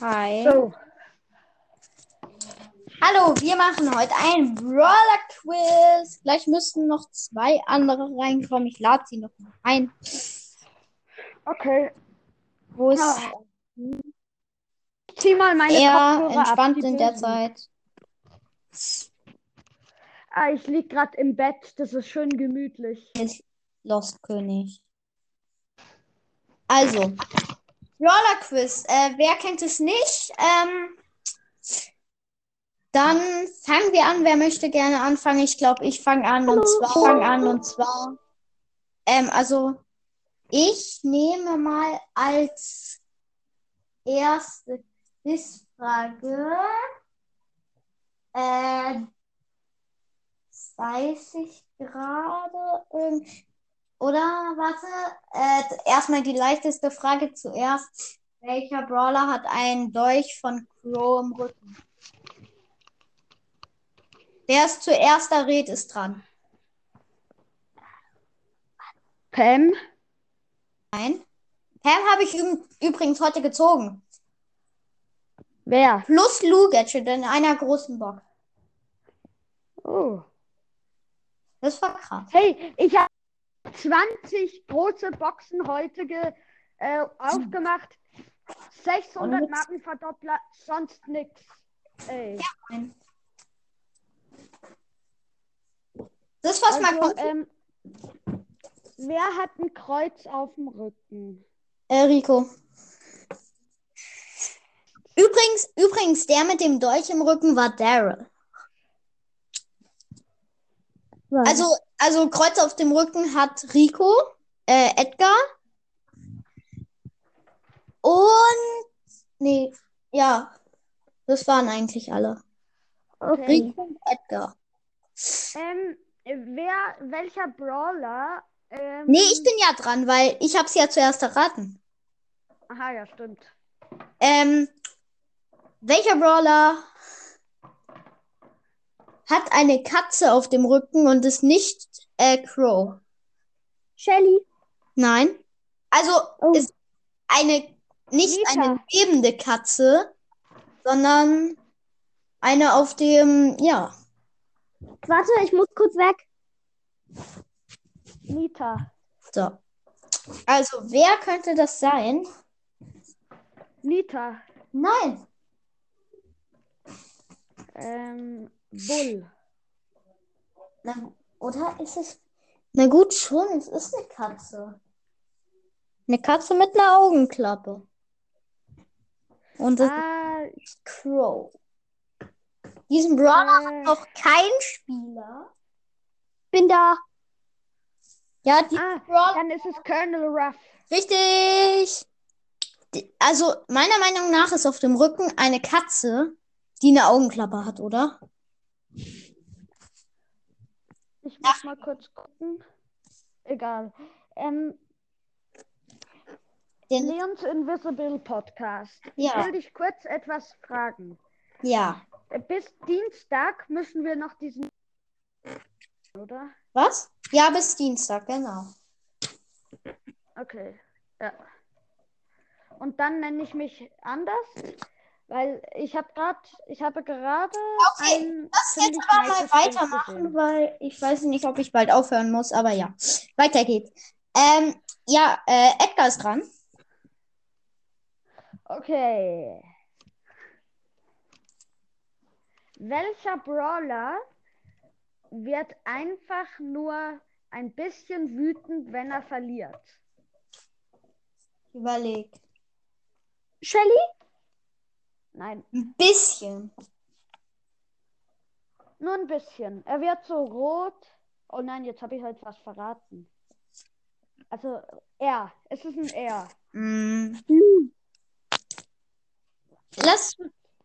Hi. So, Hallo, wir machen heute ein Brawler Quiz. Gleich müssten noch zwei andere reinkommen. Ich lade sie noch mal ein. okay. Wo ist Ah, Ich zieh mal meine er Kopfhörer entspannt ab. in der. Zeit? Ah, ich lieg gerade im Bett. Das ist schön gemütlich. Ist Lost König. Also, Brawler Quiz. Äh, wer kennt es nicht? Ähm, dann fangen wir an. Wer möchte gerne anfangen? Ich glaube, ich fange an und zwar fange an und zwar. Ähm, also, ich nehme mal als erste Quizfrage. Äh, weiß ich gerade. Oder warte, äh, erstmal die leichteste Frage zuerst. Welcher Brawler hat einen Dolch von Crow im Rücken? Der ist zuerst da Red ist dran. Pam? Nein. Pam habe ich übrigens heute gezogen. Wer? Plus Lou Gadget in einer großen Box. Oh. Das war krass. Hey, ich habe 20 große Boxen heute ge, äh, aufgemacht. 600 Und? Markenverdoppler, sonst nix. Ey. Nein. Das was mal Also, kommt. ähm, wer hat ein Kreuz auf dem Rücken? Äh, Rico. Übrigens, übrigens, der mit dem Dolch im Rücken war Daryl. Also, also Kreuz auf dem Rücken hat Rico, äh, Edgar und nee, ja, das waren eigentlich alle. okay. Rico und Edgar. Ähm, wer, welcher Brawler? Ähm, Nee, ich bin ja dran, weil ich hab's ja zuerst erraten. Aha, ja, stimmt. Ähm, welcher Brawler hat eine Katze auf dem Rücken und ist nicht äh, Crow? Shelly. Nein. Also Oh. ist eine nicht Nita. eine lebende Katze, sondern eine auf dem, ja. Warte, ich muss kurz weg. Nita. So. Also, wer könnte das sein? Nita. Nein. Ähm, Bull. Na, oder ist es. Na gut, schon, es ist eine Katze. Eine Katze mit einer Augenklappe. Und das Ah, ist Crow. Diesen Brawler hat äh, noch kein Spieler. Bin da. Ja, die ah, Brawler. dann ist es Colonel Ruff. Richtig. Also, meiner Meinung nach ist auf dem Rücken eine Katze, die eine Augenklappe hat, oder? Ich muss mal kurz gucken. Egal. Ähm, Den, Leons Invisible Podcast. Ich Ja. will dich kurz etwas fragen. ja. Bis Dienstag müssen wir noch diesen. Oder? Was? Ja, bis Dienstag, genau. Okay. Ja. Und dann nenne ich mich anders, weil ich habe gerade, ich habe gerade Okay, Lass jetzt aber mal weitermachen, weil ich weiß nicht, ob ich bald aufhören muss, aber ja. Weiter geht's. Ähm, ja, äh, Edgar ist dran. Okay. Welcher Brawler wird einfach nur ein bisschen wütend, wenn er verliert? Überleg. Shelly? Nein, Ein bisschen. nur ein bisschen. Er wird so rot. Oh nein, jetzt habe ich halt was verraten. Also er. Es ist ein er. Mm. Lass,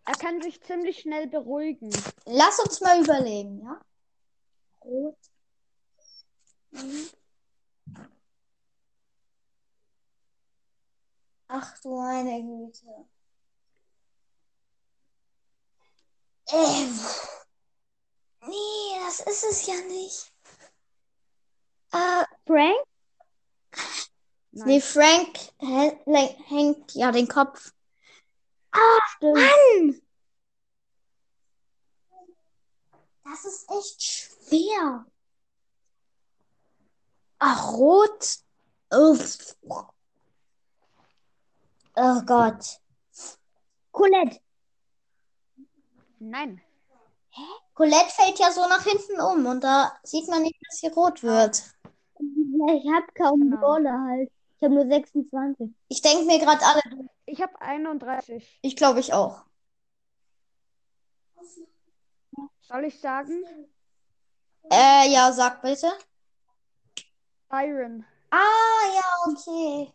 Er kann sich ziemlich schnell beruhigen. lass uns mal überlegen, ja? Rot. Mhm. Ach du meine Güte. Ähm. Nee, das ist es ja nicht. Äh, Frank? Nein. nee, Frank hängt ja den Kopf. Stimmt. Mann! Das ist echt schwer. Ach, rot. Uff. Oh Gott. Colette. Nein. Colette fällt ja so nach hinten um und da sieht man nicht, dass sie rot wird. Ich habe kaum Genau. Brawler halt. Ich habe nur 26. Ich denke mir gerade alle, Ich habe 31. ich glaube ich auch. Soll ich sagen? Äh, ja, sag bitte. Byron. Ah, ja, okay.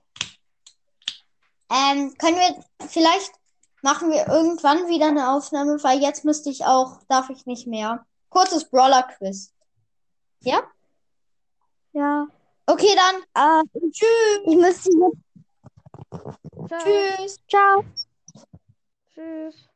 Ähm, können wir, vielleicht machen wir irgendwann wieder eine Aufnahme, weil jetzt müsste ich auch, darf ich nicht mehr. Kurzes Brawler-Quiz. Ja? Ja. Okay, dann. Ah, Tschüss. ich müsste jetzt. Ciao. Tschüss. Ciao. Tschüss.